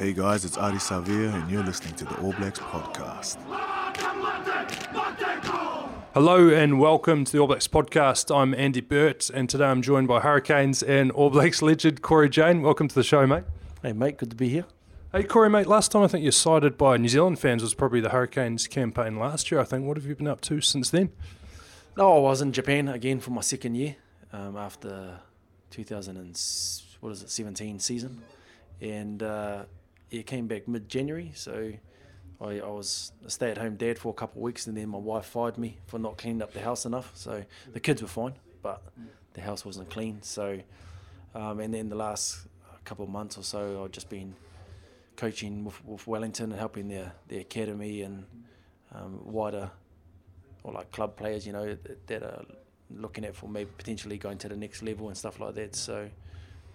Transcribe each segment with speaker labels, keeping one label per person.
Speaker 1: Hey guys, it's Ardie Savea, and you're listening to the All Blacks podcast.
Speaker 2: Hello and welcome to the All Blacks podcast. I'm Andy Burt, and today I'm joined by Hurricanes and All Blacks legend Cory Jane. Welcome to the show, mate.
Speaker 3: Hey, mate, good to be here.
Speaker 2: Hey, Corey, mate. Last time I think you're cited by New Zealand fans was probably the Hurricanes campaign last year. I think. What have you been up to since then?
Speaker 3: No, I was in Japan again for my second year um, after 2000 and what is it 17 season, and uh, yeah, came back mid January. So I, I was a stay at home dad for a couple of weeks, and then my wife fired me for not cleaning up the house enough. So the kids were fine, but the house wasn't clean. So um, and then the last couple of months or so, I've just been coaching with, with Wellington and helping their their academy and um, wider or like club players, you know, that, that are looking at for maybe potentially going to the next level and stuff like that. So,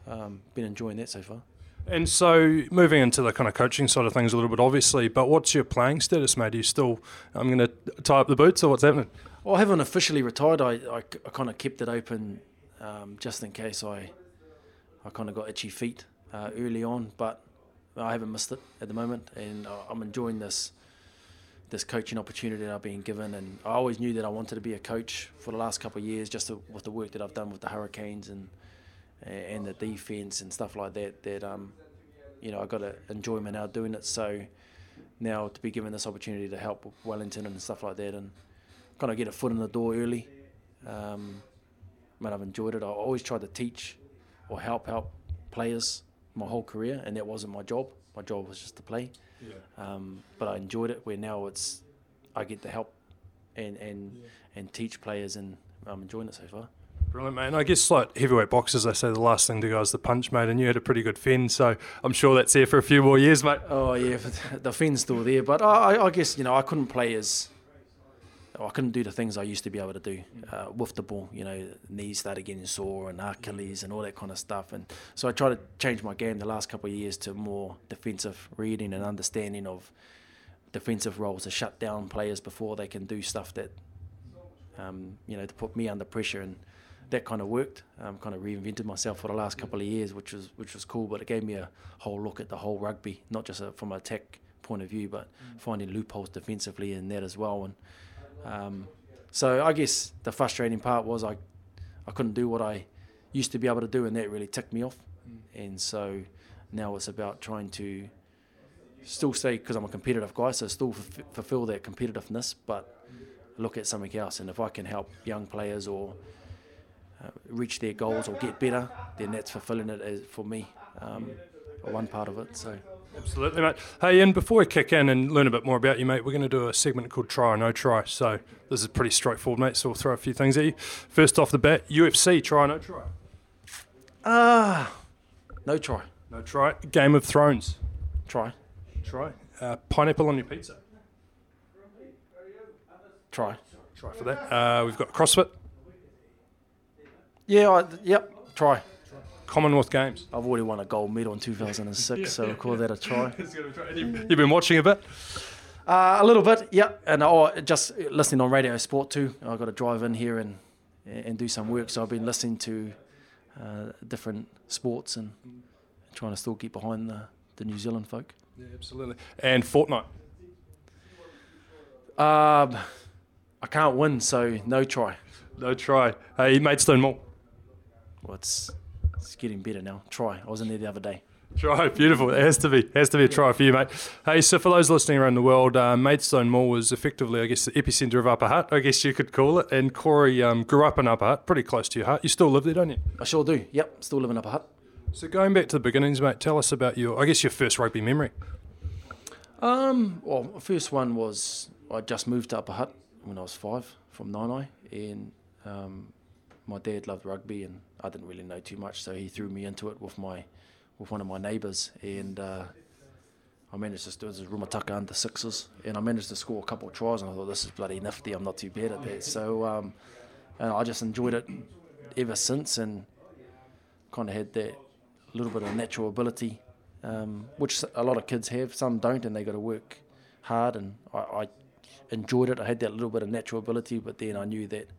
Speaker 3: um, been enjoying that so far.
Speaker 2: And so, moving into the kind of coaching side of things a little bit, obviously. But what's your playing status, mate? Are you still? I'm going to tie up the boots, or what's happening?
Speaker 3: Well, I haven't officially retired. I, I, I kind of kept it open um, just in case I I kind of got itchy feet uh, early on, but I haven't missed it at the moment, and I'm enjoying this this coaching opportunity that I've been given. And I always knew that I wanted to be a coach for the last couple of years, just to, with the work that I've done with the Hurricanes and and the defense and stuff like that. That um, you know, I got a enjoyment out doing it. So now to be given this opportunity to help Wellington and stuff like that, and kind of get a foot in the door early. Um, man, I've enjoyed it. I always tried to teach or help help players my whole career, and that wasn't my job. My job was just to play. Yeah. Um, but I enjoyed it. Where now it's I get to help and and and teach players, and I'm enjoying it so far.
Speaker 2: Brilliant. And I guess like heavyweight boxers, they say the last thing to go is the punch, mate. And you had a pretty good fend, so I'm sure that's there for a few more years, mate.
Speaker 3: Oh yeah, the fin's still there. But I, I- guess you know I couldn't play as I couldn't do the things I used to be able to do uh, with the ball. You know, knees started getting sore and Achilles and all that kind of stuff. And so I tried to change my game the last couple of years to more defensive reading and understanding of defensive roles to shut down players before they can do stuff that um, you know to put me under pressure and. That kind of worked. Um, kind of reinvented myself for the last couple of years, which was which was cool. But it gave me a whole look at the whole rugby, not just a, from an attack point of view, but finding loopholes defensively in that as well. And um, so I guess the frustrating part was I I couldn't do what I used to be able to do, and that really ticked me off. And so now it's about trying to still stay because I'm a competitive guy, so still f- fulfill that competitiveness, but look at something else. And if I can help young players or uh, reach their goals or get better, then that's fulfilling it as, for me. Um, one part of it. So.
Speaker 2: Absolutely, mate. Hey, and before we kick in and learn a bit more about you, mate, we're going to do a segment called Try or No Try. So this is pretty straightforward, mate. So we'll throw a few things at you. First off the bat, UFC Try or No Try.
Speaker 3: Ah, no try.
Speaker 2: No try. Game of Thrones.
Speaker 3: Try.
Speaker 2: Try. Uh, pineapple on your pizza.
Speaker 3: Try.
Speaker 2: Try for that. Uh, we've got CrossFit.
Speaker 3: Yeah, I, yep, try.
Speaker 2: Commonwealth Games.
Speaker 3: I've already won a gold medal in 2006, so I'll call that a try.
Speaker 2: You've been watching a bit.
Speaker 3: Uh, a little bit, yeah. And oh, just listening on Radio Sport too. I've got to drive in here and and do some work, so I've been listening to uh, different sports and trying to still get behind the, the New Zealand folk.
Speaker 2: Yeah, absolutely. And Fortnite.
Speaker 3: Um, I can't win, so no try.
Speaker 2: No try. Hey, Maidstone Mall.
Speaker 3: Well, it's, it's getting better now. Try. I was in there the other day.
Speaker 2: Try, beautiful. It has to be, has to be a try for you, mate. Hey, so for those listening around the world, uh, Maidstone Mall was effectively, I guess, the epicenter of Upper Hutt, I guess you could call it. And Cory um, grew up in Upper Hutt, pretty close to your heart. You still live there, don't you?
Speaker 3: I sure do. Yep, still living Upper Hutt.
Speaker 2: So going back to the beginnings, mate, tell us about your, I guess, your first rugby memory.
Speaker 3: Um, well, my first one was I just moved to Upper Hutt when I was five from Naenae, and um, my dad loved rugby, and I didn't really know too much, so he threw me into it with my with one of my neighbours, and uh, I managed to do this Rimutaka under sixes, and I managed to score a couple of tries, and I thought this is bloody nifty. I'm not too bad at that, so um, and I just enjoyed it ever since, and kind of had that little bit of natural ability um, which a lot of kids have. Some don't, and they got to work hard. And I, I enjoyed it. I had that little bit of natural ability, but then I knew that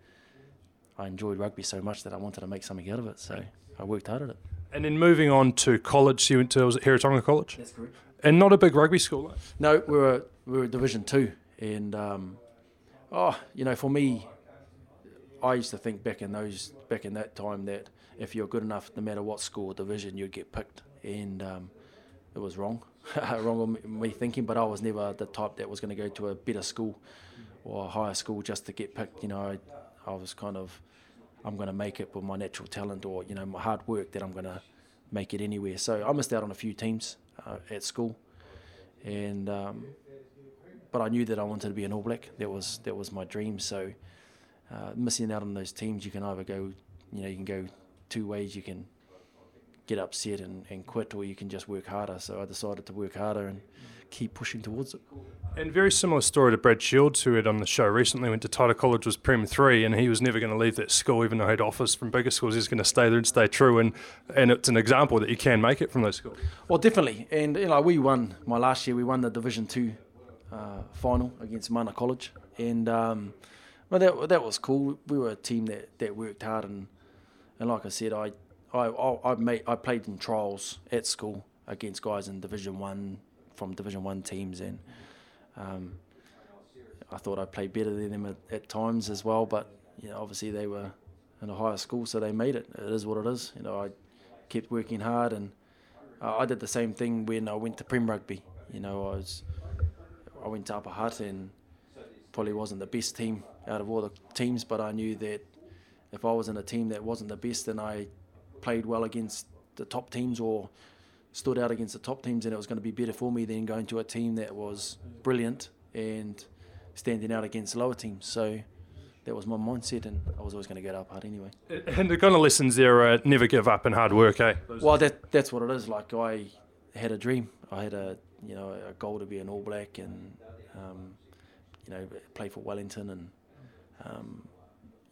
Speaker 3: I enjoyed rugby so much that I wanted to make something out of it. So I worked hard at it.
Speaker 2: And then moving on to college, you went to, was it Heretaunga College?
Speaker 3: That's correct.
Speaker 2: And not a big rugby school. Like.
Speaker 3: No, we were we were Division Two, and um, oh, you know, for me, I used to think back in those back in that time that if you're good enough, no matter what school or division, you'd get picked, and um, it was wrong, wrong on me thinking. But I was never the type that was going to go to a better school or a higher school just to get picked. You know, I, I was kind of I'm going to make it with my natural talent or you know my hard work that I'm going to make it anywhere. So I missed out on a few teams uh, at school, and um, but I knew that I wanted to be an All Black. That was that was my dream. So uh, missing out on those teams, you can either go, you know, you can go two ways. You can get upset and, and quit, or you can just work harder. So I decided to work harder and keep pushing towards it.
Speaker 2: And very similar story to Brad Shields, who had on the show recently, went to Taita College, was Prem 3, and he was never going to leave that school, even though he had offers from bigger schools. He's going to stay there and stay true. And, and it's an example that you can make it from those schools.
Speaker 3: Well, definitely. And you know, we won, my last year, we won the Division 2 uh, final against Mana College. And um, well, that, that was cool. We were a team that, that worked hard. And, and like I said, I, I, I, I, made, I played in trials at school against guys in Division 1, from Division 1 teams. And um, I thought I played better than them at, at, times as well, but you know, obviously they were in a higher school, so they made it. It is what it is. You know, I kept working hard, and uh, I did the same thing when I went to Prem Rugby. You know, I was I went to Upper Hutt and probably wasn't the best team out of all the teams, but I knew that if I was in a team that wasn't the best, then I played well against the top teams or stood out against the top teams, and it was going to be better for me than going to a team that was brilliant and standing out against lower teams. So that was my mindset, and I was always going to get up hard anyway.
Speaker 2: And the kind of lessons there are never give up and hard work, eh?
Speaker 3: Well, that that's what it is. Like I had a dream. I had a you know a goal to be an All Black and um, you know play for Wellington, and um,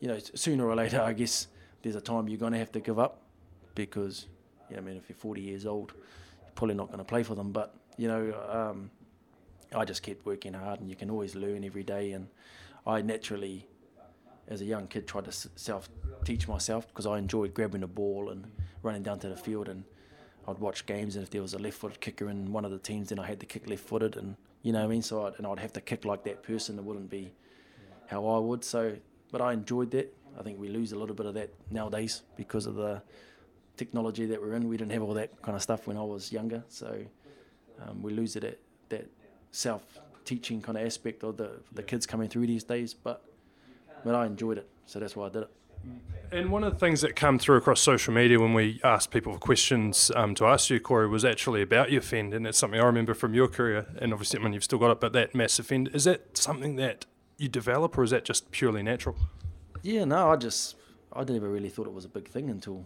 Speaker 3: you know sooner or later, I guess there's a time you're going to have to give up because you know, I mean, if you're 40 years old, you're probably not going to play for them. But you know, um, I just kept working hard, and you can always learn every day. And I naturally, as a young kid, tried to self teach myself because I enjoyed grabbing the ball and running down to the field. And I'd watch games, and if there was a left-footed kicker in one of the teams, then I had to kick left-footed, and you know what I mean. So I'd, and I'd have to kick like that person. It wouldn't be how I would. So, but I enjoyed that. I think we lose a little bit of that nowadays because of the technology that we're in. We didn't have all that kind of stuff when I was younger, so um, we lose it at that self-teaching kind of aspect of the the kids coming through these days. But but I enjoyed it, so that's why I did it.
Speaker 2: And one of the things that come through across social media when we asked people for questions um, to ask you, Cory, was actually about your fend, and it's something I remember from your career, and obviously, I mean, you've still got it, but that massive fend, is that something that you develop, or is that just purely natural?
Speaker 3: Yeah, no, I just, I never really thought it was a big thing until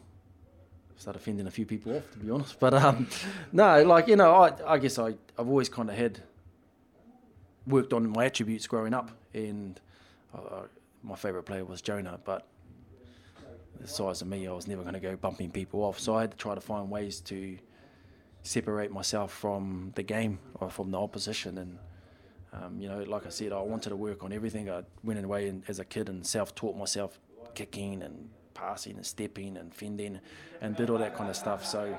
Speaker 3: start offending a few people off, to be honest. But um, no, like you know, I, I guess I I've always kind of had worked on my attributes growing up, and uh, my favourite player was Jonah, but the size of me, I was never going to go bumping people off. So I had to try to find ways to separate myself from the game or from the opposition. And um, you know, like I said, I wanted to work on everything. I went away and, as a kid and self-taught myself kicking and passing and stepping and fending and did all that kind of stuff. So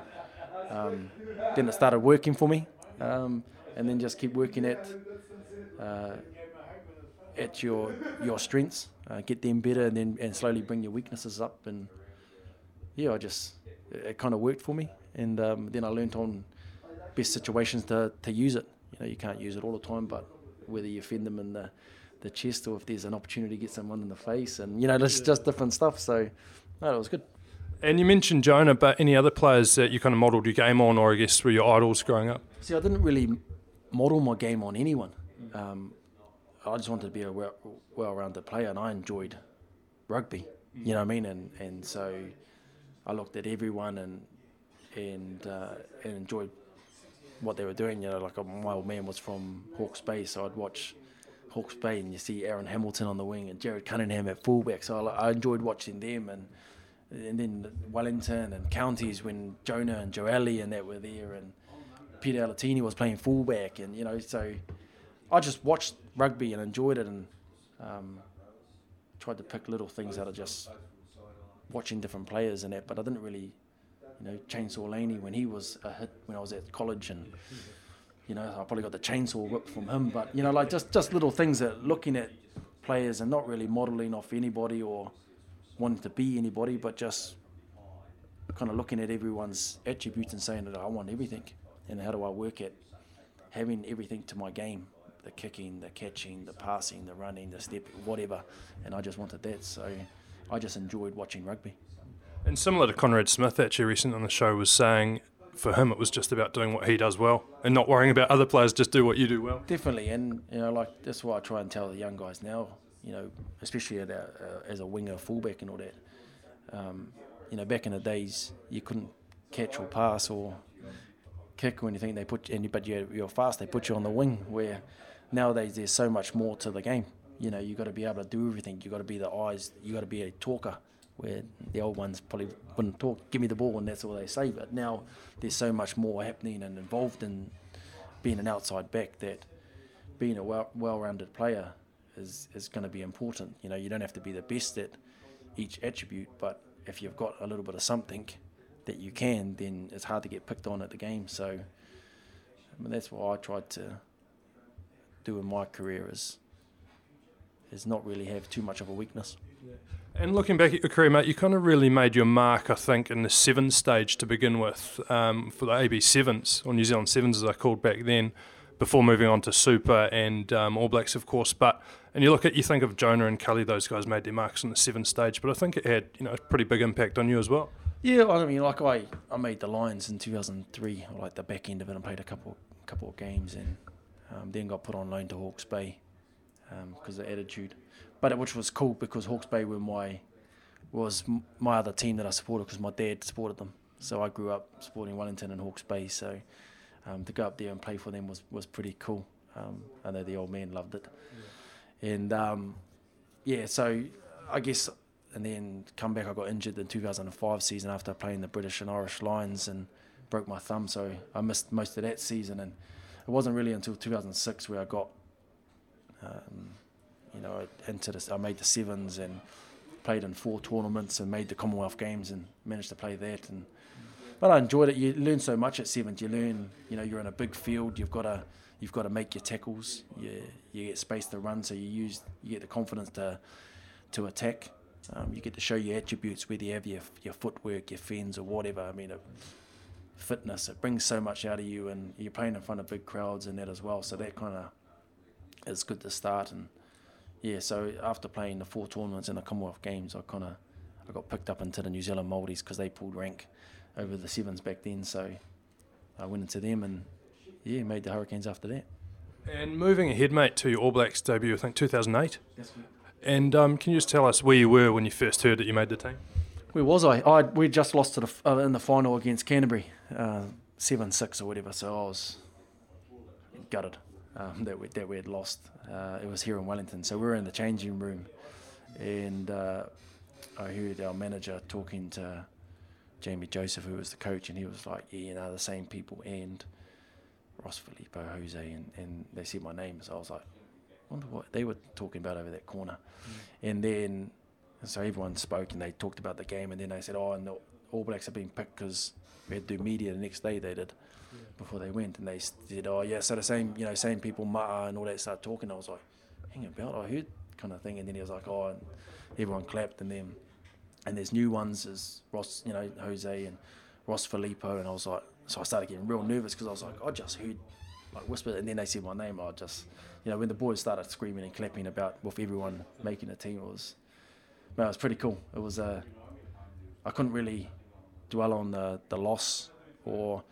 Speaker 3: um, then it started working for me, um, and then just keep working at uh, at your your strengths, uh, get them better, and then and slowly bring your weaknesses up. And yeah, I just it, it kind of worked for me, and um, then I learned on best situations to to use it. You know, you can't use it all the time, but whether you fend them in the the chest or if there's an opportunity to get someone in the face and you know it's just different stuff. So no, it was good.
Speaker 2: And you mentioned Jonah but any other players that you kind of modelled your game on or I guess were your idols growing up?
Speaker 3: See I didn't really model my game on anyone. Um, I just wanted to be a well, well-rounded player and I enjoyed rugby you know what I mean? And and so I looked at everyone and and uh, and enjoyed what they were doing. You know, like my old man was from Hawke's Bay, so I'd watch Hawke's Bay, and you see Aaron Hamilton on the wing and Jarrod Cunningham at fullback. So I, I enjoyed watching them, and and then Wellington and counties when Jonah and Joeli and that were there, and Peter Alatini was playing fullback, and you know, so I just watched rugby and enjoyed it, and um, tried to pick little things out of just watching different players and that. But I didn't really, you know, Chainsaw Laney when he was a hit when I was at college, and you know, I probably got the chainsaw whip from him. But you know, like just just little things that looking at players and not really modelling off anybody or wanting to be anybody, but just kind of looking at everyone's attributes and saying that I want everything, and how do I work at having everything to my game the kicking, the catching, the passing, the running, the step, whatever. And I just wanted that. So I just enjoyed watching rugby.
Speaker 2: And similar to Conrad Smith, actually, recently on the show, was saying for him it was just about doing what he does well and not worrying about other players, just do what you do well.
Speaker 3: Definitely. And, you know, like that's what I try and tell the young guys now, you know, especially a, uh, as a winger, fullback, and all that. Um, you know, back in the days, you couldn't catch or pass or kick or anything. They put, and but you're, you're fast. They put you on the wing. Where nowadays there's so much more to the game. You know, you got to be able to do everything. You got to be the eyes. You got to be a talker. Where the old ones probably wouldn't talk. Give me the ball, and that's all they say. But now there's so much more happening and involved in being an outside back that being a well, well-rounded player is is going to be important. You know, you don't have to be the best at each attribute, but if you've got a little bit of something that you can, then it's hard to get picked on at the game. So I mean, that's what I tried to do in my career is is not really have too much of a weakness.
Speaker 2: And looking back at your career, mate, you kind of really made your mark, I think, in the sevens stage to begin with um, for the AB sevens or New Zealand sevens, as I called back then, before moving on to Super and um, All Blacks, of course. But and you look at you think of Jonah and Cully; those guys made their marks on the seven stage, but I think it had you know a pretty big impact on you as well.
Speaker 3: Yeah, I mean, like I, I made the Lions in 2003, or like the back end of it, and played a couple couple of games, and um, then got put on loan to Hawke's Bay because um, of the attitude. But it, which was cool because Hawke's Bay were my was my other team that I supported because my dad supported them. So I grew up supporting Wellington and Hawke's Bay. So um, to go up there and play for them was was pretty cool. Um, I know the old man loved it, yeah. and um, yeah. So I guess and then come back. I got injured in 2005 season after playing the British and Irish Lions and broke my thumb. So I missed most of that season and it wasn't really until 2006 where I got, um, you know, into this. I made the sevens and played in four tournaments and made the Commonwealth Games and managed to play that. And but I enjoyed it. You learn so much at sevens. You learn, you know, you're in a big field. You've got to you've got to make your tackles. You you get space to run, so you use you get the confidence to to attack. Um, you get to show your attributes, whether you have your your footwork, your fins, or whatever. I mean, it, fitness. It brings so much out of you, and you're playing in front of big crowds and that as well. So that kind of is good to start. And yeah, so after playing the four tournaments in the Commonwealth Games, I kind of I got picked up into the New Zealand Māoris because they pulled rank over the sevens back then. So I went into them and yeah, made the Hurricanes after that.
Speaker 2: And moving ahead, mate, to your All Blacks debut, I think 2008. Yes, and um, can you just tell us where you were when you first heard that you made the team?
Speaker 3: Where was I? I we just lost to the, uh, in the final against Canterbury, uh, seven six or whatever. So I was gutted um, that we that we had lost. Uh, it was here in Wellington, so we were in the changing room, and uh, I heard our manager talking to Jamie Joseph, who was the coach, and he was like, "Yeah, you know, the same people and Ross Filipo, Jose, and, and they said my name." So I was like, "Wonder what they were talking about over that corner," mm. and then so everyone spoke and they talked about the game, and then they said, "Oh, and the All Blacks have been picked because we had to do media the next day." They did. Before they went, and they said, "Oh, yeah." So the same, you know, same people, Ma'a and all that, start talking. I was like, "Hang about, I heard," kind of thing, and then he was like, "Oh," and everyone clapped, and then and there's new ones as Ross, you know, Jose and Ross Filipo, and I was like, so I started getting real nervous because I was like, I just heard like whisper, and then they said my name. I just, you know, when the boys started screaming and clapping about with everyone making a team, it was no, it was pretty cool. It was uh, I couldn't really dwell on the, the loss or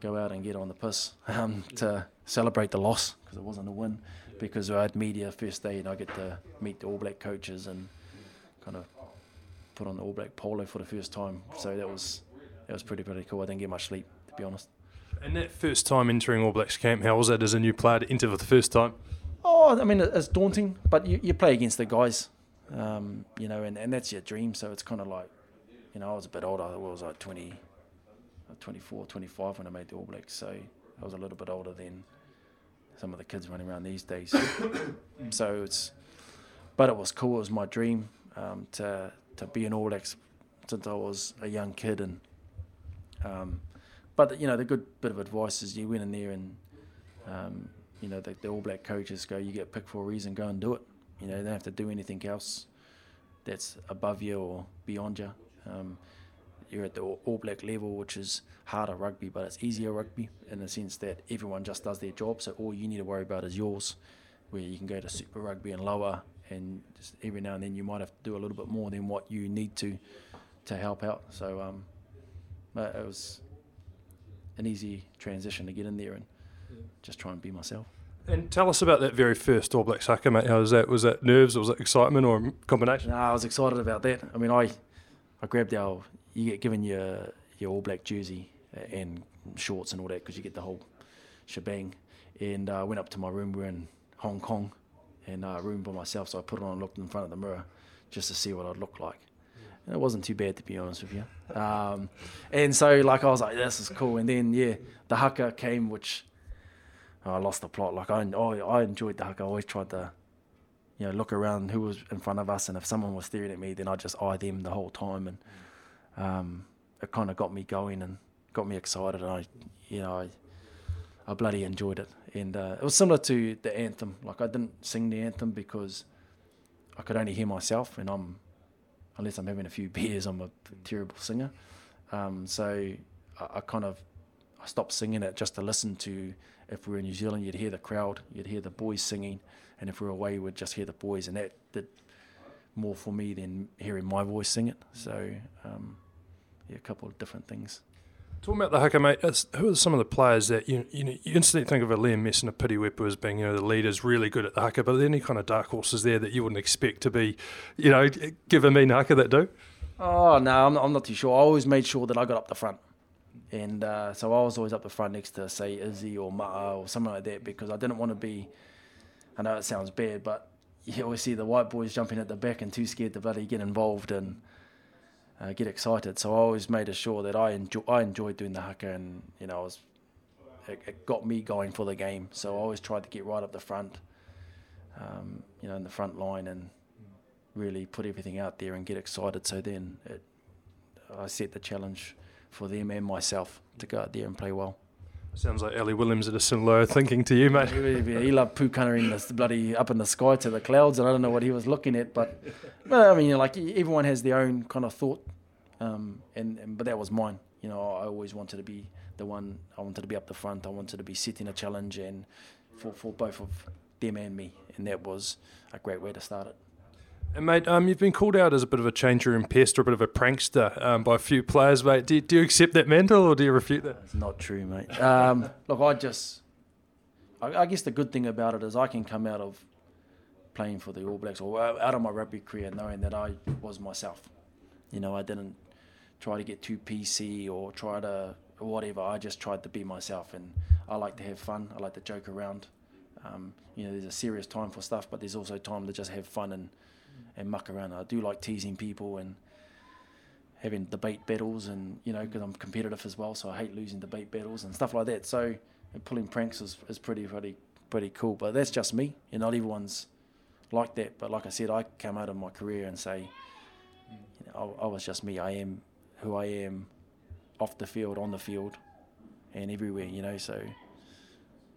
Speaker 3: go out and get on the piss um, to celebrate the loss because it wasn't a win. Because I had media first day and I get to meet the All Black coaches and kind of put on the All Black polo for the first time. So that was that was pretty pretty cool. I didn't get much sleep to be honest.
Speaker 2: And that first time entering All Blacks camp, how was that as a new player to enter for the first time?
Speaker 3: Oh, I mean, it's daunting, but you, you play against the guys um, you know, and, and that's your dream. So it's kind of like, you know, I was a bit older. I was like 20, 24, 25 when I made the All Blacks. So I was a little bit older than some of the kids running around these days. so it's, but it was cool. It was my dream um, to to be an All Blacks since I was a young kid. And um, but you know, the good bit of advice is you went in there and um, you know, the, the All Black coaches go, you get picked for a reason, go and do it. You know, you don't have to do anything else that's above you or beyond you. Um, you're at the All Black level, which is harder rugby, but it's easier rugby in the sense that everyone just does their job. So all you need to worry about is yours, where you can go to Super Rugby and lower, and just every now and then you might have to do a little bit more than what you need to to help out. So um, but it was an easy transition to get in there and just try and be myself.
Speaker 2: And tell us about that very first All Black haka, mate. How was that? Was that nerves or was it excitement or a combination?
Speaker 3: No, I was excited about that. I mean, I I grabbed our you get given your your All Black jersey and shorts and all that because you get the whole shebang. And I uh, went up to my room. We are in Hong Kong, and uh, room by myself. So I put it on and looked in front of the mirror just to see what I'd look like. And it wasn't too bad to be honest with you. Um, and so like I was like, this is cool. And then yeah, the haka came, which oh, I lost the plot. Like I, I enjoyed the haka. I always tried to, you know, look around who was in front of us, and if someone was staring at me, then I just eye them the whole time, and um, it kind of got me going and got me excited. And I, you know, I, I bloody enjoyed it. And uh, it was similar to the anthem. Like I didn't sing the anthem because I could only hear myself, and I'm, unless I'm having a few beers, I'm a terrible singer. Um, so I, I kind of I stopped singing it just to listen to. If we were in New Zealand, you'd hear the crowd, you'd hear the boys singing, and if we were away, we'd just hear the boys, and that did more for me than hearing my voice sing it. So um, yeah, a couple of different things.
Speaker 2: Talking about the haka, mate, who are some of the players that you you, know, you instantly think of a Liam Mess and a Piri Weepu as being you know the leaders, really good at the haka, but are there any kind of dark horses there that you wouldn't expect to be, you know, give a mean haka that do?
Speaker 3: Oh no, I'm not, I'm not too sure. I always made sure that I got up the front, and uh, so I was always up the front next to say Izzy or Ma'a or something like that because I didn't want to be. I know it sounds bad, but you always see the white boys jumping at the back and too scared to bloody get involved and uh, get excited. So I always made sure that I enjoy I enjoyed doing the haka, and you know, it, was, it, it, got me going for the game. So I always tried to get right up the front, um, you know, in the front line, and really put everything out there and get excited. So then it, I set the challenge for them and myself to go out there and play well.
Speaker 2: Sounds like Ali Williams at a similar thinking to you, mate.
Speaker 3: he loved pukanaing the bloody up in the sky to the clouds, and I don't know what he was looking at, but, but I mean, you know, like everyone has their own kind of thought, um, and, and but that was mine. You know, I always wanted to be the one. I wanted to be up the front. I wanted to be setting a challenge, and for for both of them and me, and that was a great way to start it.
Speaker 2: Mate, um, you've been called out as a bit of a changer and pest or a bit of a prankster um, by a few players, mate. Do you, do you accept that mantle or do you refute that?
Speaker 3: It's not true, mate. Um, look, I just, I, I, guess the good thing about it is I can come out of playing for the All Blacks or out of my rugby career knowing that I was myself. You know, I didn't try to get too PC or try to whatever. I just tried to be myself, and I like to have fun. I like to joke around. Um, you know, there's a serious time for stuff, but there's also time to just have fun and and muck around. I do like teasing people and having debate battles, and you know, because I'm competitive as well, so I hate losing debate battles and stuff like that. So pulling pranks is, is pretty pretty pretty cool. But that's just me, and not everyone's like that. But like I said, I come out of my career and say, you know, I, I was just me. I am who I am, off the field, on the field, and everywhere. You know, so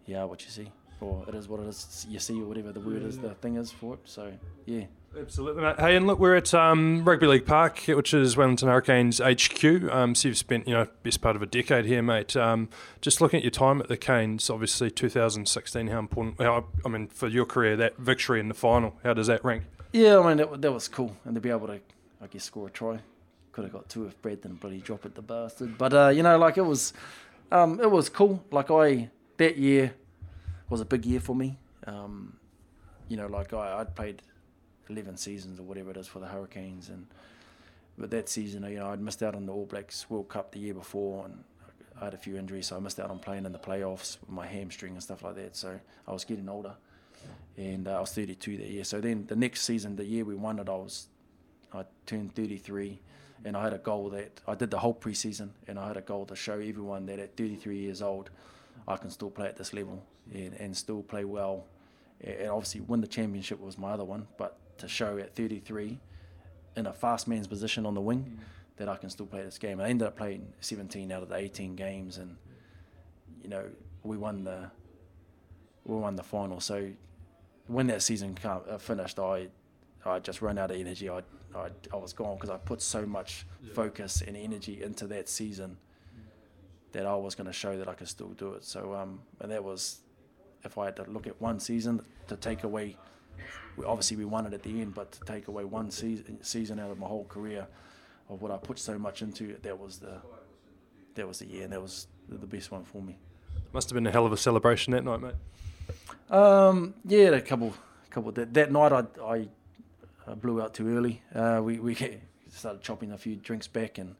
Speaker 3: yeah, what you see or it is what it is. You see, or whatever the word is, the thing is for it. So yeah.
Speaker 2: Absolutely, mate. Hey, and look, we're at um, Rugby League Park, which is Wellington Hurricanes HQ. Um, so you've spent, you know, best part of a decade here, mate. Um, just looking at your time at the Canes, obviously 2016, how important? How, I mean, for your career, that victory in the final, how does that rank?
Speaker 3: Yeah, I mean that, that was cool, and to be able to, I guess, score a try. Could have got two if Brad didn't bloody drop it, the bastard. But uh, you know, like it was, um, it was cool. Like I that year was a big year for me. Um, you know, like I, I'd played 11 seasons or whatever it is for the Hurricanes, and but that season, you know, I'd missed out on the All Blacks World Cup the year before, and I had a few injuries, so I missed out on playing in the playoffs with my hamstring and stuff like that. So I was getting older, and uh, I was 32 that year. So then the next season, the year we won it, I was I turned 33, and I had a goal that I did the whole preseason, and I had a goal to show everyone that at 33 years old, I can still play at this level and, and still play well. And obviously, win the championship was my other one, but to show at 33 in a fast man's position on the wing mm. that I can still play this game. I ended up playing 17 out of the 18 games, and you know we won the we won the final. So when that season come, uh, finished, I I just ran out of energy. I I, I was gone because I put so much focus and energy into that season that I was going to show that I could still do it. So um, and that was if I had to look at one season to take away. We- Obviously, we won it at the end, but to take away one season, season out of my whole career of what I put so much into that was the that was the year, and that was the best one for me.
Speaker 2: Must have been a hell of a celebration that night, mate.
Speaker 3: Um, yeah, a couple, couple. That, that night, I, I uh, blew out too early. Uh, we we started chopping a few drinks back, and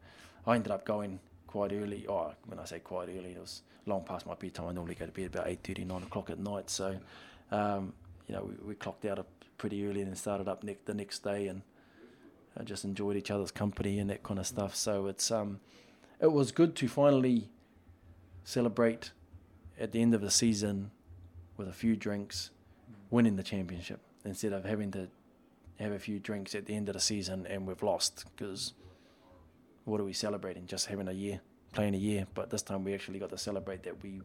Speaker 3: I ended up going quite early. Oh, when I say quite early, it was long past my bedtime. I normally go to bed about 8.30, 9 o'clock at night. So, um, you know, we, we clocked out pretty early and started up ne- the next day, and uh, just enjoyed each other's company and that kind of stuff. So it's um, it was good to finally celebrate at the end of the season with a few drinks, winning the championship instead of having to have a few drinks at the end of the season and we've lost. Because what are we celebrating? Just having a year, playing a year. But this time we actually got to celebrate that we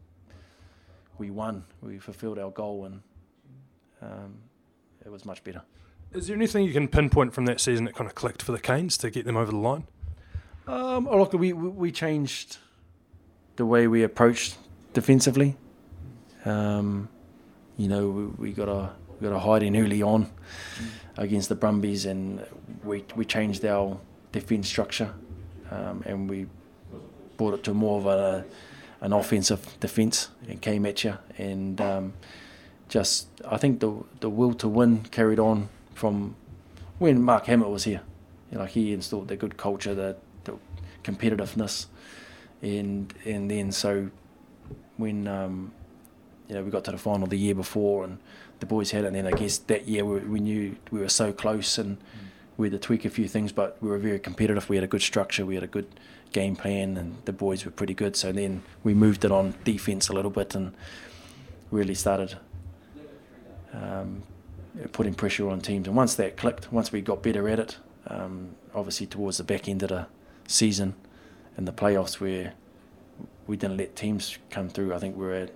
Speaker 3: we won, we fulfilled our goal, and um, it was much better.
Speaker 2: Is there anything you can pinpoint from that season that kind of clicked for the Canes to get them over the line?
Speaker 3: Um, oh, look, we we changed the way we approached defensively. Um, you know, we, we got a we got a hiding early on against the Brumbies, and we we changed our defence structure, um, and we brought it to more of a an offensive defence and came at you, and um, just I think the the will to win carried on from when Mark Hammett was here. You know, he installed the good culture, the, the competitiveness, and and then so when um, you know we got to the final the year before and the boys had it, and then I guess that year we, we knew we were so close and we had to tweak a few things, but we were very competitive. We had a good structure, we had a good game plan, and the boys were pretty good. So then we moved it on defense a little bit and really started um, putting pressure on teams. And once that clicked, once we got better at it, um, obviously towards the back end of the season and the playoffs, where we didn't let teams come through. I think we were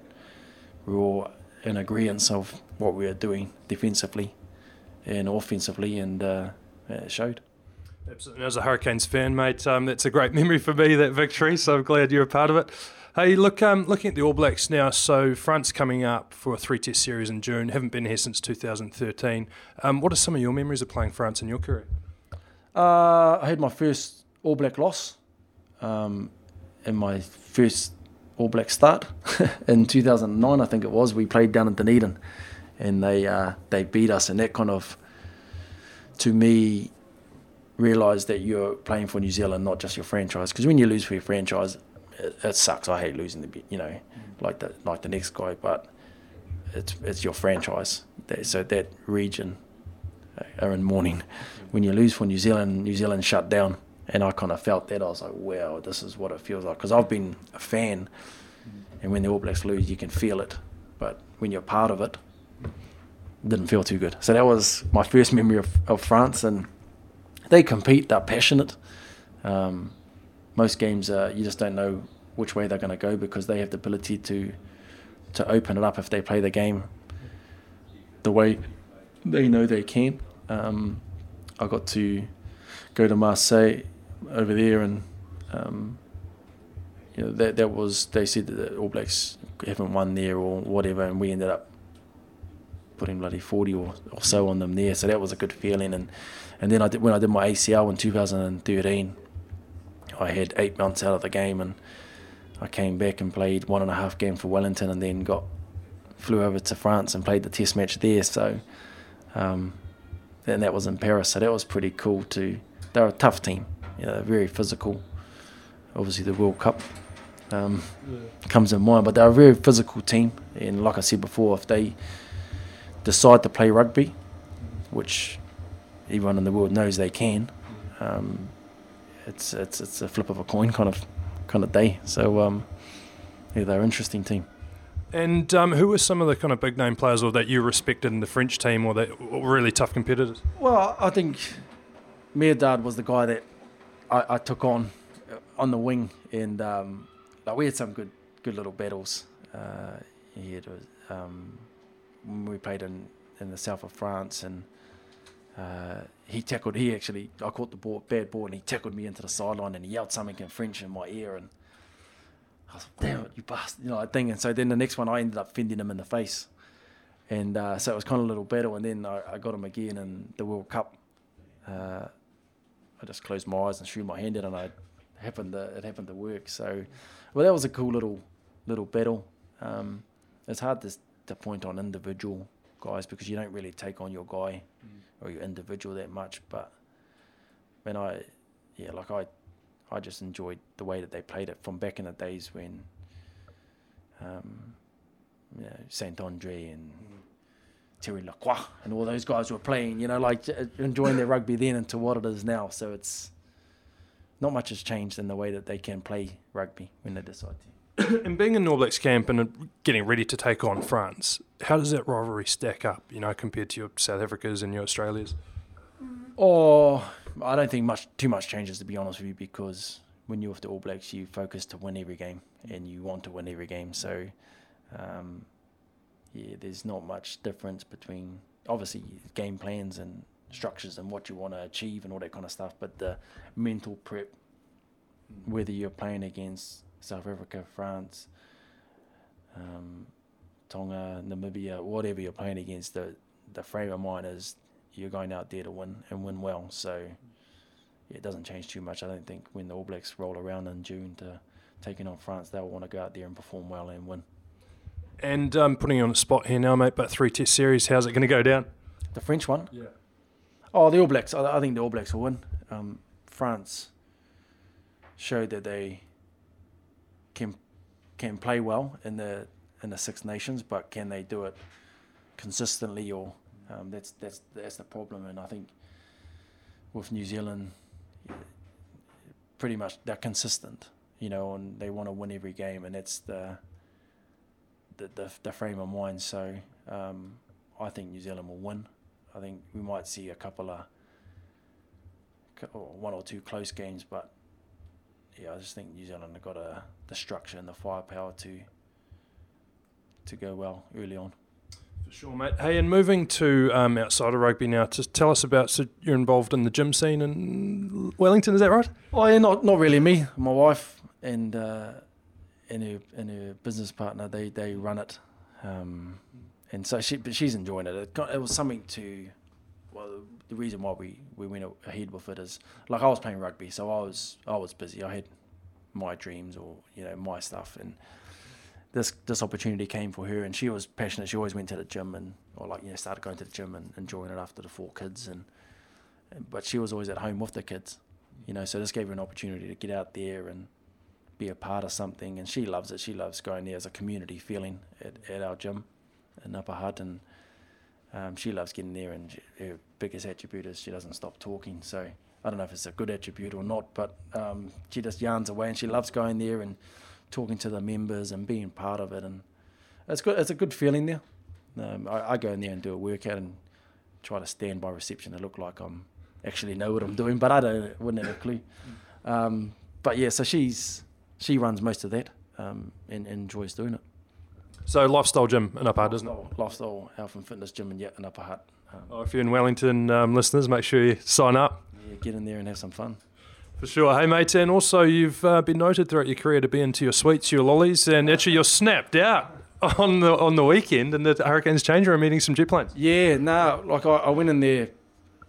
Speaker 3: we were all in agreement of what we were doing defensively and offensively, and uh, it showed.
Speaker 2: Absolutely. As a Hurricanes fan, mate, um, that's a great memory for me, that victory. So I'm glad you're a part of it. Hey, look, um, looking at the All Blacks now, so France coming up for a three test series in June, haven't been here since 2013. Um, what are some of your memories of playing France in your career?
Speaker 3: Uh, I had my first All Black loss um, in my first All Black start in 2009, I think it was. We played down in Dunedin and they, uh, they beat us, and that kind of, to me, realised that you're playing for New Zealand, not just your franchise. Because when you lose for your franchise, it, it sucks. I hate losing the you know, like the like the next guy, but it's it's your franchise. So that region uh, are in mourning. When you lose for New Zealand, New Zealand shut down, and I kind of felt that. I was like, wow, this is what it feels like. Because I've been a fan, and when the All Blacks lose, you can feel it. But when you're part of it, it didn't feel too good. So that was my first memory of, of France, and they compete. They're passionate. Um, most games, uh, you just don't know which way they're going to go because they have the ability to to open it up if they play the game the way they know they can. Um, I got to go to Marseille over there, and um, you know that that was they said that the All Blacks haven't won there or whatever, and we ended up putting bloody forty or, or so on them there. So that was a good feeling, and and then I did when I did my ACL in 2013. I had eight months out of the game, and I came back and played one and a half game for Wellington, and then got flew over to France and played the Test match there. So, um, and that was in Paris. So that was pretty cool too. They're a tough team, you know, very physical. Obviously, the World Cup um, comes in mind, but they're a very physical team. And like I said before, if they decide to play rugby, which everyone in the world knows they can, um, it's it's it's a flip of a coin kind of kind of day. So um, yeah, they're an interesting team.
Speaker 2: And um, who were some of the kind of big name players or that you respected in the French team or that were really tough competitors?
Speaker 3: Well, I think Médard was the guy that I, I took on uh, on the wing, and um, like we had some good good little battles. Uh, he had um, we played in in the south of France, and uh, he tackled. He actually, I caught the ball, bad ball, and he tackled me into the sideline, and he yelled something in French in my ear, and I was like, "Damn it, you bastard!" You know, like thing. And so then the next one, I ended up fending him in the face, and uh, so it was kind of a little battle. And then I, I got him again in the World Cup. Uh, I just closed my eyes and threw my hand in, and I happened to, it happened to work. So, well, that was a cool little little battle. Um, it's hard to, to point on individual guys because you don't really take on your guy or your individual that much. But when I, yeah, like I, I just enjoyed the way that they played it from back in the days when, um, you know, Saint Andre and Thierry Lacroix and all those guys were playing. You know, like enjoying their rugby then into what it is now. So it's not much has changed in the way that they can play rugby when they decide to.
Speaker 2: And being in All Blacks camp and getting ready to take on France, how does that rivalry stack up? You know, compared to your South Africas and your Australias.
Speaker 3: Oh, I don't think much too much changes to be honest with you because when you're with the All Blacks, you focus to win every game and you want to win every game. So, um, yeah, there's not much difference between obviously game plans and structures and what you want to achieve and all that kind of stuff. But the mental prep, whether you're playing against South Africa, France, um, Tonga, Namibia, whatever you're playing against, the the frame of mind is you're going out there to win and win well. So yeah, it doesn't change too much. I don't think when the All Blacks roll around in June to taking on France, they'll want to go out there and perform well and win.
Speaker 2: And um, putting you on the spot here now, mate, but three test series, how's it going to go down?
Speaker 3: The French one,
Speaker 2: Yeah.
Speaker 3: oh, the All Blacks. I, I think the All Blacks will win. Um, France showed that they can can play well in the in the Six Nations, but can they do it consistently? Or um, that's that's that's the problem. And I think with New Zealand, pretty much they're consistent, you know, and they want to win every game, and that's the the the, the frame of mind. So um, I think New Zealand will win. I think we might see a couple of one or two close games, but yeah, I just think New Zealand have got a, the structure and the firepower to to go well early on.
Speaker 2: For sure, mate. Hey, and moving to um, outside of rugby now, just tell us about, so you're involved in the gym scene in Wellington, is that right?
Speaker 3: Oh yeah, not not really me. My wife and uh, and her and her business partner they they run it, um, and so she but she's enjoying it. It, got, it was something to. The reason why we, we went ahead with it is like I was playing rugby, so I was I was busy. I had my dreams or you know my stuff, and this this opportunity came for her, and she was passionate. She always went to the gym and or like you know started going to the gym and enjoying it after the four kids, and, and but she was always at home with the kids you know, so this gave her an opportunity to get out there and be a part of something. And she loves it. She loves going there as a community feeling at, at our gym in Upper Hutt. And um, she loves getting there. And she, her biggest attribute is she doesn't stop talking. So I don't know if it's a good attribute or not, but um, she just yarns away and she loves going there and talking to the members and being part of it. And it's good. It's a good feeling there. Um, I, I go in there and do a workout and try to stand by reception to look like I'm actually know what I'm doing, but I don't wouldn't have a clue. Um, but yeah, so she's she runs most of that um, and, and enjoys doing it.
Speaker 2: So lifestyle gym in Upper Hutt, isn't it?
Speaker 3: Lifestyle, health and fitness gym in Yat and Upper Hutt. Um,
Speaker 2: Oh, if you're in Wellington, um, listeners, make sure you sign up.
Speaker 3: yeah, get in there and have some fun.
Speaker 2: For sure. Hey, mate, and also you've uh, been noted throughout your career to be into your sweets, your lollies, and actually you're snapped out on the on the weekend in the Hurricanes change room meeting some jet planes.
Speaker 3: Yeah, no, like I, I went in there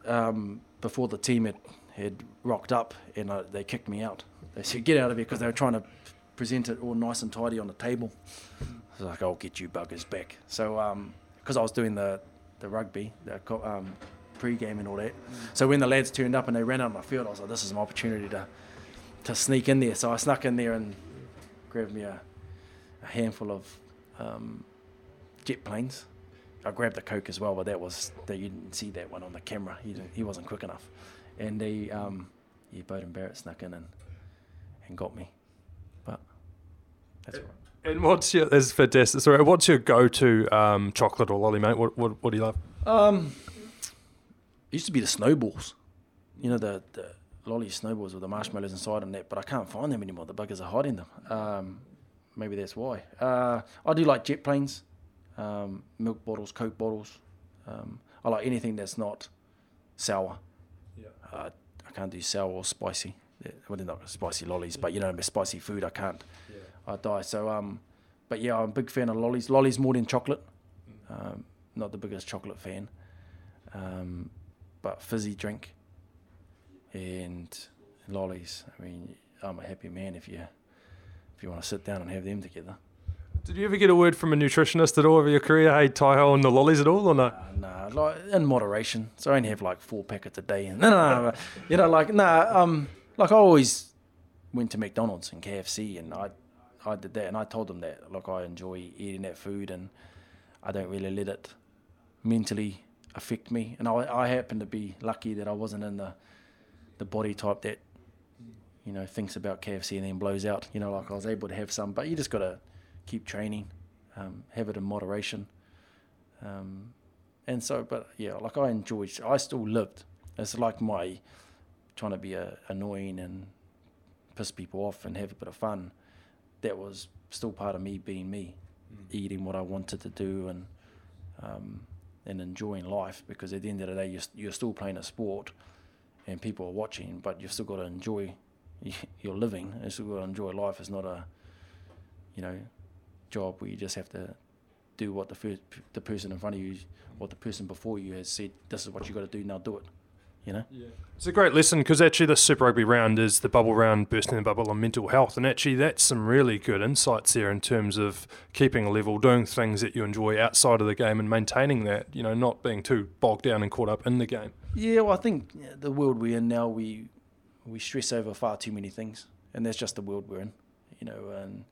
Speaker 3: um, before the team had, had rocked up and uh, they kicked me out. They said, get out of here because they were trying to present it all nice and tidy on the table. I was like, I'll get you buggers back. So, because I was doing the, the rugby, the um, pre-game and all that. So when the lads turned up and they ran out on the field, I was like, this is my opportunity to, to sneak in there. So I snuck in there and grabbed me a, a handful of um, jet planes. I grabbed the coke as well, but that was that you didn't see that one on the camera. He didn't, he wasn't quick enough, and he um, yeah, Beauden Barrett snuck in and and got me, but that's all right.
Speaker 2: And what's your? That's fantastic. Sorry, what's your go-to um, chocolate or lolly, mate? What, what what do you love?
Speaker 3: Um, it used to be the snowballs, you know the the lolly snowballs with the marshmallows inside and that, but I can't find them anymore. The buggers are hiding them. Um, maybe that's why. Uh, I do like jet planes. um, milk bottles, Coke bottles. Um, I like anything that's not sour.
Speaker 2: Yeah.
Speaker 3: Uh, I can't do sour or spicy. Well, they're not spicy lollies, but you know, spicy food I can't. I die. So, um, but yeah, I'm a big fan of lollies. Lollies more than chocolate. Um, not the biggest chocolate fan. Um, but fizzy drink and lollies. I mean, I'm a happy man if you if you want to sit down and have them together.
Speaker 2: Did you ever get a word from a nutritionist at all over your career? Hey, Taiho and the lollies at all, or no?
Speaker 3: Uh, nah, like in moderation. So I only have like four packets a day. No, no, no, no. you know, like nah. Um, like I always went to McDonald's and KFC, and I, I did that, and I told them that. Like I enjoy eating that food, and I don't really let it mentally affect me. And I, I happen to be lucky that I wasn't in the, the body type that, you know, thinks about KFC and then blows out. You know, like I was able to have some, but you just gotta keep training, um, have it in moderation. Um, and so, but yeah, like I enjoyed, I still lived. It's like my trying to be uh, annoying and piss people off and have a bit of fun. That was still part of me being me, eating what I wanted to do and um, and enjoying life. Because at the end of the day, you're, you're still playing a sport, and people are watching, but you've still got to enjoy your living. You still got to enjoy life. It's not a you know job where you just have to do what the first, the person in front of you, or the person before you has said. This is what you got to do now. Do it. You know.
Speaker 2: It's a great lesson because actually the Super Rugby round is the bubble round, bursting the bubble on mental health, and actually that's some really good insights there in terms of keeping a level, doing things that you enjoy outside of the game, and maintaining that. You know, not being too bogged down and caught up in the game.
Speaker 3: Yeah, well, I think the world we're in now, we we stress over far too many things, and that's just the world we're in. You know, and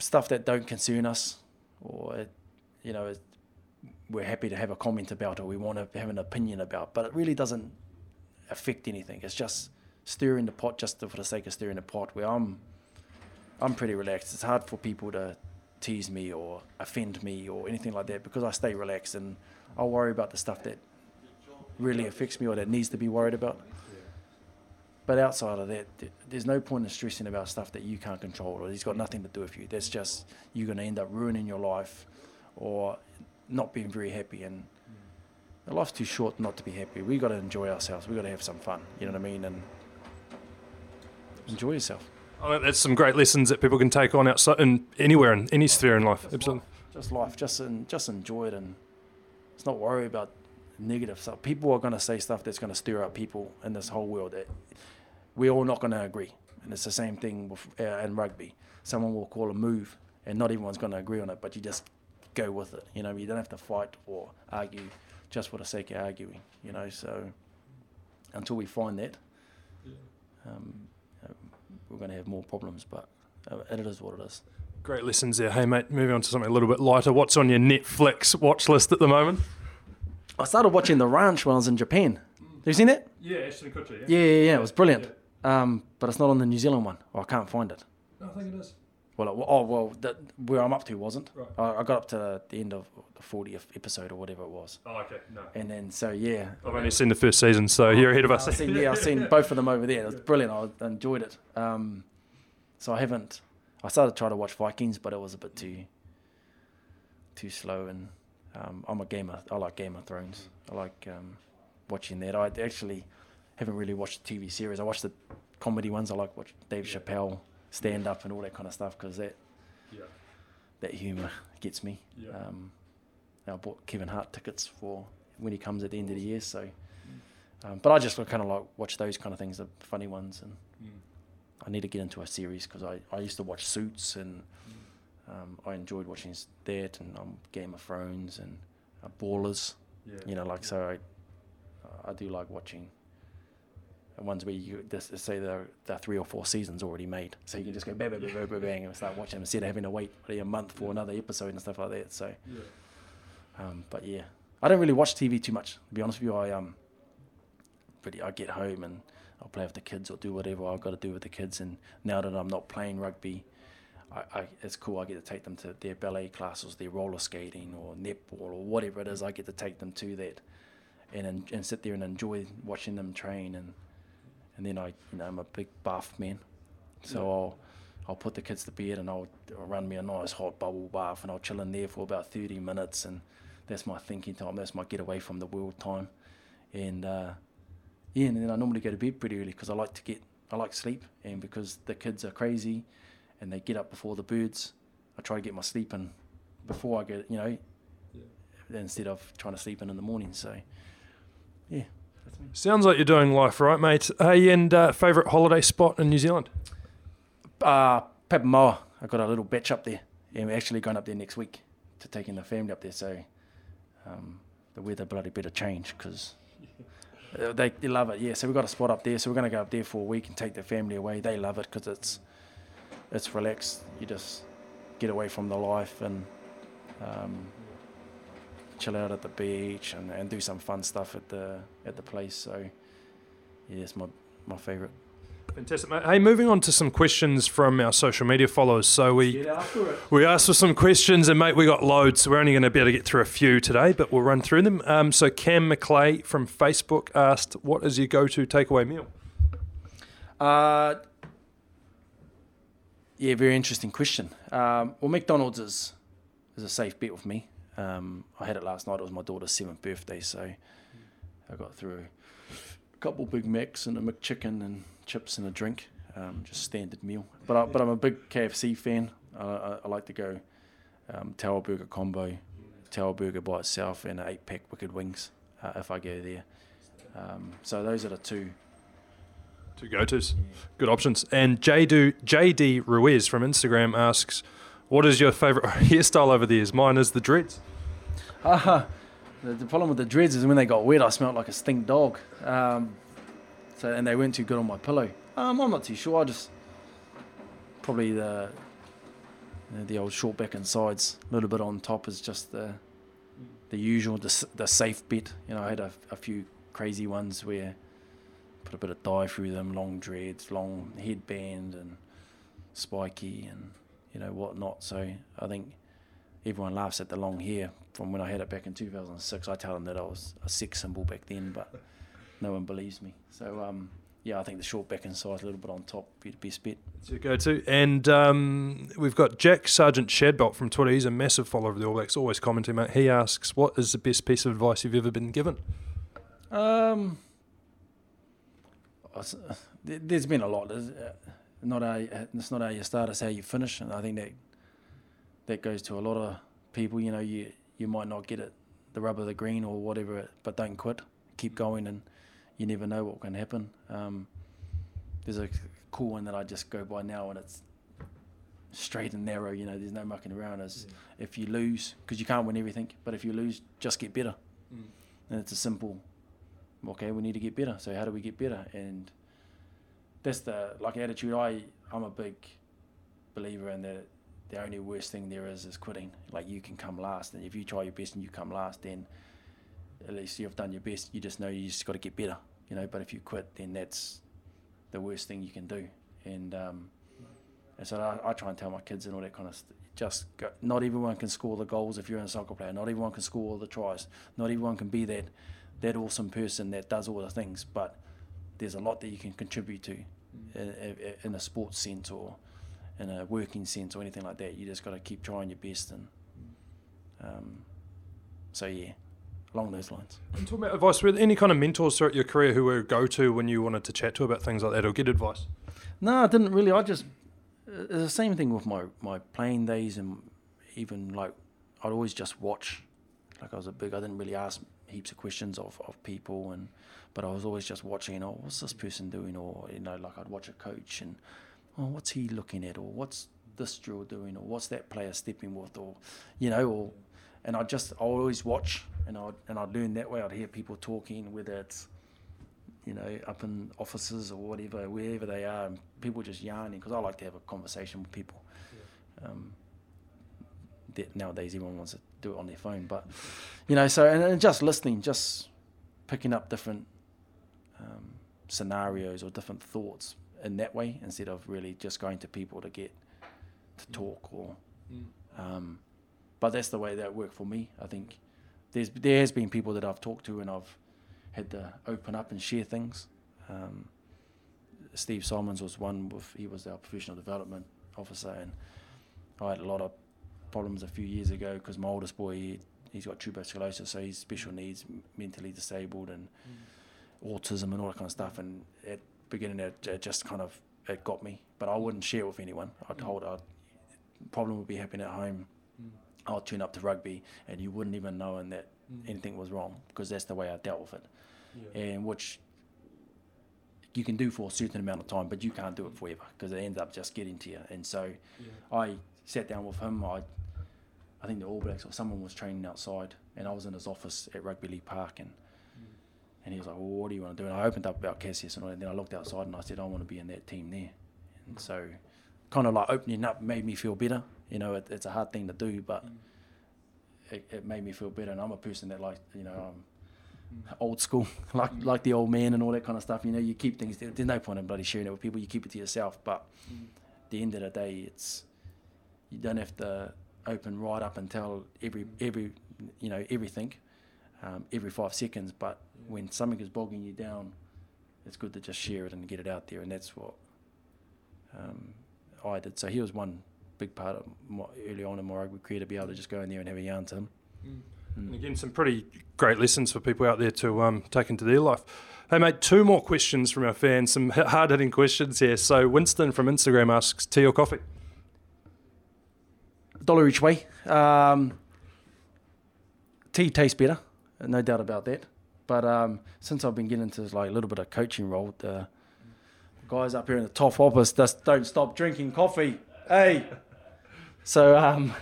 Speaker 3: stuff that don't concern us, or it, you know, it, we're happy to have a comment about, or we want to have an opinion about, but it really doesn't affect anything. It's just stirring the pot just for the sake of stirring the pot. Where I'm, I'm pretty relaxed. It's hard for people to tease me or offend me or anything like that because I stay relaxed and I'll worry about the stuff that really affects me or that needs to be worried about. But outside of that, there's no point in stressing about stuff that you can't control or it's got nothing to do with you. That's just you're going to end up ruining your life or not being very happy. And life's too short not to be happy. We got to enjoy ourselves. We got to have some fun. You know what I mean? And enjoy yourself.
Speaker 2: I think that's some great lessons that people can take on outside in anywhere in any sphere in life. Absolutely.
Speaker 3: Just life. Just en- just enjoy it and let's not worry about negative stuff. People are going to say stuff that's going to stir up people in this whole world. That we're all not going to agree, and it's the same thing with, uh, in rugby. Someone will call a move, and not everyone's going to agree on it, but you just go with it. You know, you don't have to fight or argue just for the sake of arguing. You know, so until we find that, um, we're going to have more problems. But uh, it is what it is.
Speaker 2: Great lessons there. Hey, mate, moving on to something a little bit lighter. What's on your Netflix watch list at the moment?
Speaker 3: I started watching The Ranch when I was in Japan. Have you seen it?
Speaker 2: Yeah, Ashton Kutcher.
Speaker 3: Yeah, yeah, yeah. It was brilliant. Um, but it's not on the New Zealand one. I can't find it.
Speaker 2: I think it is.
Speaker 3: Well, it, oh well, that, where I'm up to wasn't.
Speaker 2: Right.
Speaker 3: I, I got up to the end of the 40th episode or whatever it was,
Speaker 2: Oh, okay. No.
Speaker 3: and then so yeah.
Speaker 2: I've only seen the first season, so you're ahead of us.
Speaker 3: I've seen, yeah, I've seen both of them over there. It was brilliant. I enjoyed it. Um, so I haven't. I started trying to watch Vikings, but it was a bit too too slow. And um, I'm a gamer. I like Game of Thrones. I like um, watching that. I actually haven't really watched the TV series. I watched the comedy ones. I like watch Dave Chappelle stand up and all that kind of stuff because that
Speaker 2: Yeah.
Speaker 3: that humour gets me.
Speaker 2: Yeah.
Speaker 3: Um, I bought Kevin Hart tickets for when he comes at the end of the year. So, um, but I just kind of like watch those kind of things, the funny ones, and I need to get into a series because I, I used to watch Suits and um, I enjoyed watching that and um, Game of Thrones and uh, Ballers.
Speaker 2: Yeah.
Speaker 3: You know, like so I I do like watching ones where you just say they're, three or four seasons already made, so you can just go bang bang bang bang, bang, and start watching them instead of having to wait a month for another episode and stuff like that. So. Um, but yeah, I don't really watch TV too much. To be honest with you, I um, pretty I get home and I'll play with the kids or do whatever I've got to do with the kids. And now that I'm not playing rugby, I, I it's cool. I get to take them to their ballet classes, their roller skating or netball or whatever it is. I get to take them to that, and and sit there and enjoy watching them train. And and then I you know I'm a big buff man, so I'll I'll put the kids to bed and I'll run me a nice hot bubble bath and I'll chill in there for about 30 minutes and that's my thinking time. That's my get away from the world time. And uh, yeah, and then I normally go to bed pretty early because I like to get I like sleep and because the kids are crazy and they get up before the birds, I try to get my sleep in before I get you know instead of trying to sleep in in the morning. So yeah.
Speaker 2: Sounds like you're doing life right, mate. Hey, and uh, favourite holiday spot in New Zealand?
Speaker 3: Uh, Papamoa. I got a little bach up there, and we're actually going up there next week to taking the family up there. So um, the weather bloody better change because they, they love it. Yeah, so we've got a spot up there. So we're going to go up there for a week and take the family away. They love it because it's it's relaxed. You just get away from the life and um, chill out at the beach and, and do some fun stuff at the at the place. So yeah, it's my my favourite.
Speaker 2: Fantastic. Hey, moving on to some questions from our social media followers. So we we asked for some questions, and mate, we got loads. So we're only going to be able to get through a few today, but we'll run through them. Um, so Cam McClay from Facebook asked, "What is your go-to takeaway meal?"
Speaker 3: Uh, yeah, very interesting question. Um, well, McDonald's is is a safe bet with me. Um, I had it last night. It was my daughter's seventh birthday, so I got through a couple Big Macs and a McChicken and chips and a drink, um, just standard meal. But I, but I'm a big KFC fan. I, I, I like to go um, Tower Burger combo, Tower Burger by itself, and an eight pack Wicked Wings uh, if I go there. Um, so those are the two.
Speaker 2: Two go-tos, good options. And JD JD Ruiz from Instagram asks, "What is your favourite hairstyle over the years?" Mine is the dreads.
Speaker 3: Uh, the, the problem with the dreads is when they got wet, I smelled like a stink dog. Um, so and they weren't too good on my pillow. Um, I'm not too sure. I just probably the the old short back and sides, a little bit on top is just the the usual, the, the safe bit. You know, I had a, a few crazy ones where put a bit of dye through them, long dreads, long headband, and spiky, and you know whatnot. So I think everyone laughs at the long hair from when I had it back in 2006. I tell them that I was a sex symbol back then, but no one believes me. So um, yeah, I think the short back and side, a little bit on top, be the best bet.
Speaker 2: It's your go-to. And um, we've got Jack Sergeant Shadbolt from Twitter. He's a massive follower of the All Blacks, always commenting, mate. He asks, "What is the best piece of advice you've ever been given?"
Speaker 3: Um, I s- there- there's been a lot. Uh, Not how it's not how you start, it's how you finish, and I think that that goes to a lot of people. You know, you you might not get it, the rub of the green or whatever, but don't quit. Keep going, and you never know what can happen. Um, there's a cool one that I just go by now, and it's straight and narrow. You know, there's no mucking around. Is if you lose, because you can't win everything, but if you lose, just get better. And it's a simple okay, we need to get better. So how do we get better? And that's the like attitude. I I'm a big believer in that. The only worst thing there is is quitting. Like you can come last, and if you try your best and you come last, then at least you've done your best. You just know you just got to get better, you know. But if you quit, then that's the worst thing you can do. And um, and so I, I try and tell my kids and all that kind of stuff. Just go, not everyone can score the goals if you're a soccer player. Not everyone can score all the tries. Not everyone can be that that awesome person that does all the things. But there's a lot that you can contribute to in, in, in a sports sense or in a working sense or anything like that. You just got to keep trying your best. And um, so yeah, along those lines.
Speaker 2: And talking about advice, were there any kind of mentors throughout your career who were go to when you wanted to chat to about things like that or get advice?
Speaker 3: No, I didn't really. I just uh, it's the same thing with my my playing days and even like I'd always just watch. Like I was a big. I didn't really ask heaps of questions of, of people and but I was always just watching. Oh, what's this person doing? Or you know, like I'd watch a coach and oh, what's he looking at? Or what's this drill doing? Or what's that player stepping with? Or you know, or and I just I always watch and I and I'd learn that way. I'd hear people talking, whether it's you know, up in offices or whatever, wherever they are, and people just yarning because I like to have a conversation with people. Um, that nowadays, everyone wants to do it on their phone, but you know, so and, and just listening, just picking up different um, scenarios or different thoughts in that way instead of really just going to people to get to talk or. Um, but that's the way that worked for me. I think there's there has been people that I've talked to and I've had to open up and share things. Um, Steve Simons was one with he was our professional development officer, and I had a lot of problems a few years ago because my oldest boy he, he's got tuberous sclerosis, so he's special needs, mentally disabled, and autism and all that kind of stuff. And at beginning, it, it just kind of it got me, but I wouldn't share it with anyone. I mm. told I problem would be happening at home. Mm. I'll turn up to rugby, and you wouldn't even know and that mm. anything was wrong because that's the way I dealt with it, and which you can do for a certain amount of time, but you can't do it forever because it ends up just getting to you. And so I sat down with him. I, I think the All Blacks or someone was training outside, and I was in his office at Rugby League Park, and and he was like, "Well, what do you want to do?" And I opened up about Cassius, and, all that, and then I looked outside, and I said, "I want to be in that team there." And so, kind of like opening up made me feel better. You know, it, it's a hard thing to do, but it, it made me feel better. And I'm a person that like, you know, um, mm. old school, like mm. like the old man and all that kind of stuff. You know, you keep things. There's no point in bloody sharing it with people. You keep it to yourself. But at the end of the day, it's you don't have to open right up and tell every every you know everything um, every five seconds. But when something is bogging you down, it's good to just share it and get it out there. And that's what um, I did. So he was one big part of my, early on in my rugby career to be able to just go in there and have a yarn to him.
Speaker 2: And again, some pretty great lessons for people out there to um, take into their life. Hey, mate, two more questions from our fans, some hard hitting questions here. So, Winston from Instagram asks tea or coffee?
Speaker 3: dollar each way. Um, tea tastes better, no doubt about that. But um, since I've been getting into like a little bit of coaching role, the guys up here in the top office just don't stop drinking coffee. Hey, so um,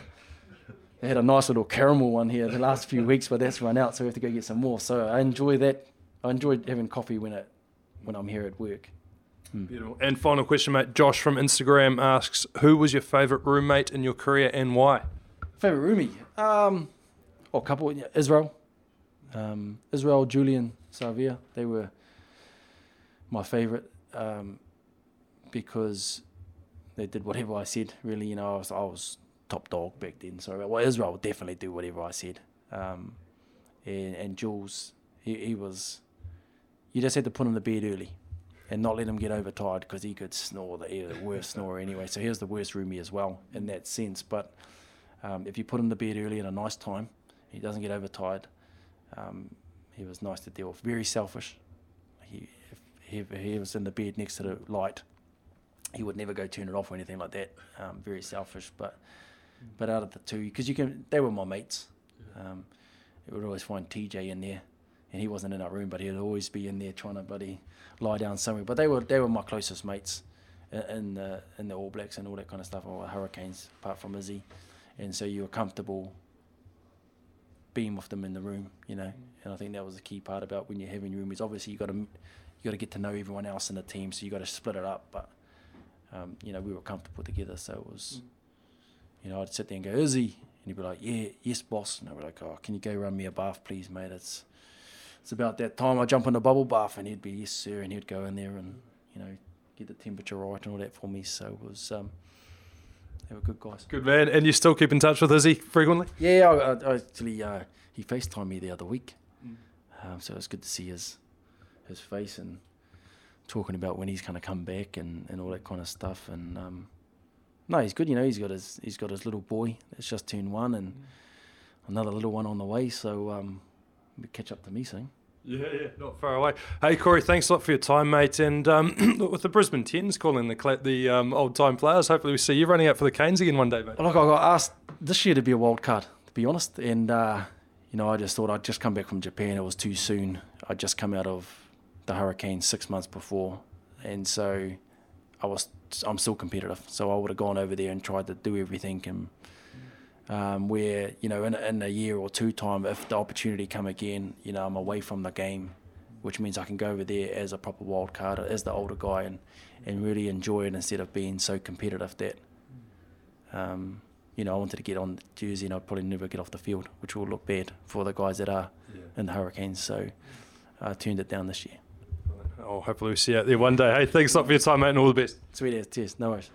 Speaker 3: they had a nice little caramel one here the last few weeks, but that's run out, so we have to go get some more. So I enjoy that. I enjoy having coffee when it when I'm here at work.
Speaker 2: Beautiful. And final question, mate. Josh from Instagram asks Who was your favourite roommate in your career and why?
Speaker 3: Favorite roomie? Um, or couple, Israel. Um, Israel, Julian, Savea. They were my favorite um, because they did whatever I said. Really, you know, I was, I was top dog back then. So, well, Israel would definitely do whatever I said. Um, and, and Jules, he, he was. You just had to put him to bed early and not let him get overtired because he could snore, the, the worst snorer anyway. So he was the worst roomie as well in that sense. But um, if you put him to bed early at a nice time, he doesn't get overtired. Um, he was nice to deal with. Very selfish. He, if he, if he was in the bed next to the light, he would never go turn it off or anything like that. Um, very selfish. But but out of the two, because you can, they were my mates. Um, you would always find TJ in there, and he wasn't in our room, but he'd always be in there trying to buddy lie down somewhere. But they were they were my closest mates in, in the in the All Blacks and all that kind of stuff, or Hurricanes, apart from Izzy, and so you were comfortable being with them in the room, you know. And I think that was the key part about when you're having room is Obviously, you got to you got to get to know everyone else in the team, so you got to split it up. But um, you know, we were comfortable together, so it was. You know, I'd sit there and go, Izzy, and he'd be like, Yeah, yes, boss. And I'd be like, Oh, can you go run me a bath, please, mate? It's it's about that time I jump in the bubble bath, and he'd be yes, sir, and he'd go in there and you know get the temperature right and all that for me. So it was. Um, they were good guys.
Speaker 2: Good man. And you still keep in touch with Izzy frequently?
Speaker 3: Yeah, I, I, actually uh, he FaceTimed me the other week, um, so it was good to see his his face and talking about when he's going to come back and, and all that kind of stuff. And um, no, he's good. You know, he's got his he's got his little boy that's just turned one and another little one on the way. So um, catch up to me soon.
Speaker 2: Yeah, yeah, not far away. Hey, Cory, thanks a lot for your time, mate. And um, with the Brisbane Tens calling the the um, old time players, hopefully we see you running out for the Canes again one day, mate.
Speaker 3: Look, I got asked this year to be a wild card, to be honest, and uh, you know, I just thought I'd just come back from Japan. It was too soon. I'd just come out of the hurricane six months before, and so I was. I'm still competitive, so I would have gone over there and tried to do everything. And um, where you know, in, in a year or two time, if the opportunity come again, you know, I'm away from the game, which means I can go over there as a proper wild card, as the older guy, and and really enjoy it instead of being so competitive that. Um, you know, I wanted to get on the jersey and I'd probably never get off the field, which will look bad for the guys that are in the Hurricanes. So I turned it down this year.
Speaker 2: Oh, hopefully we see you out there one day. Hey, thanks a lot for your time, mate, and all the best.
Speaker 3: Sweet as, cheers, no worries.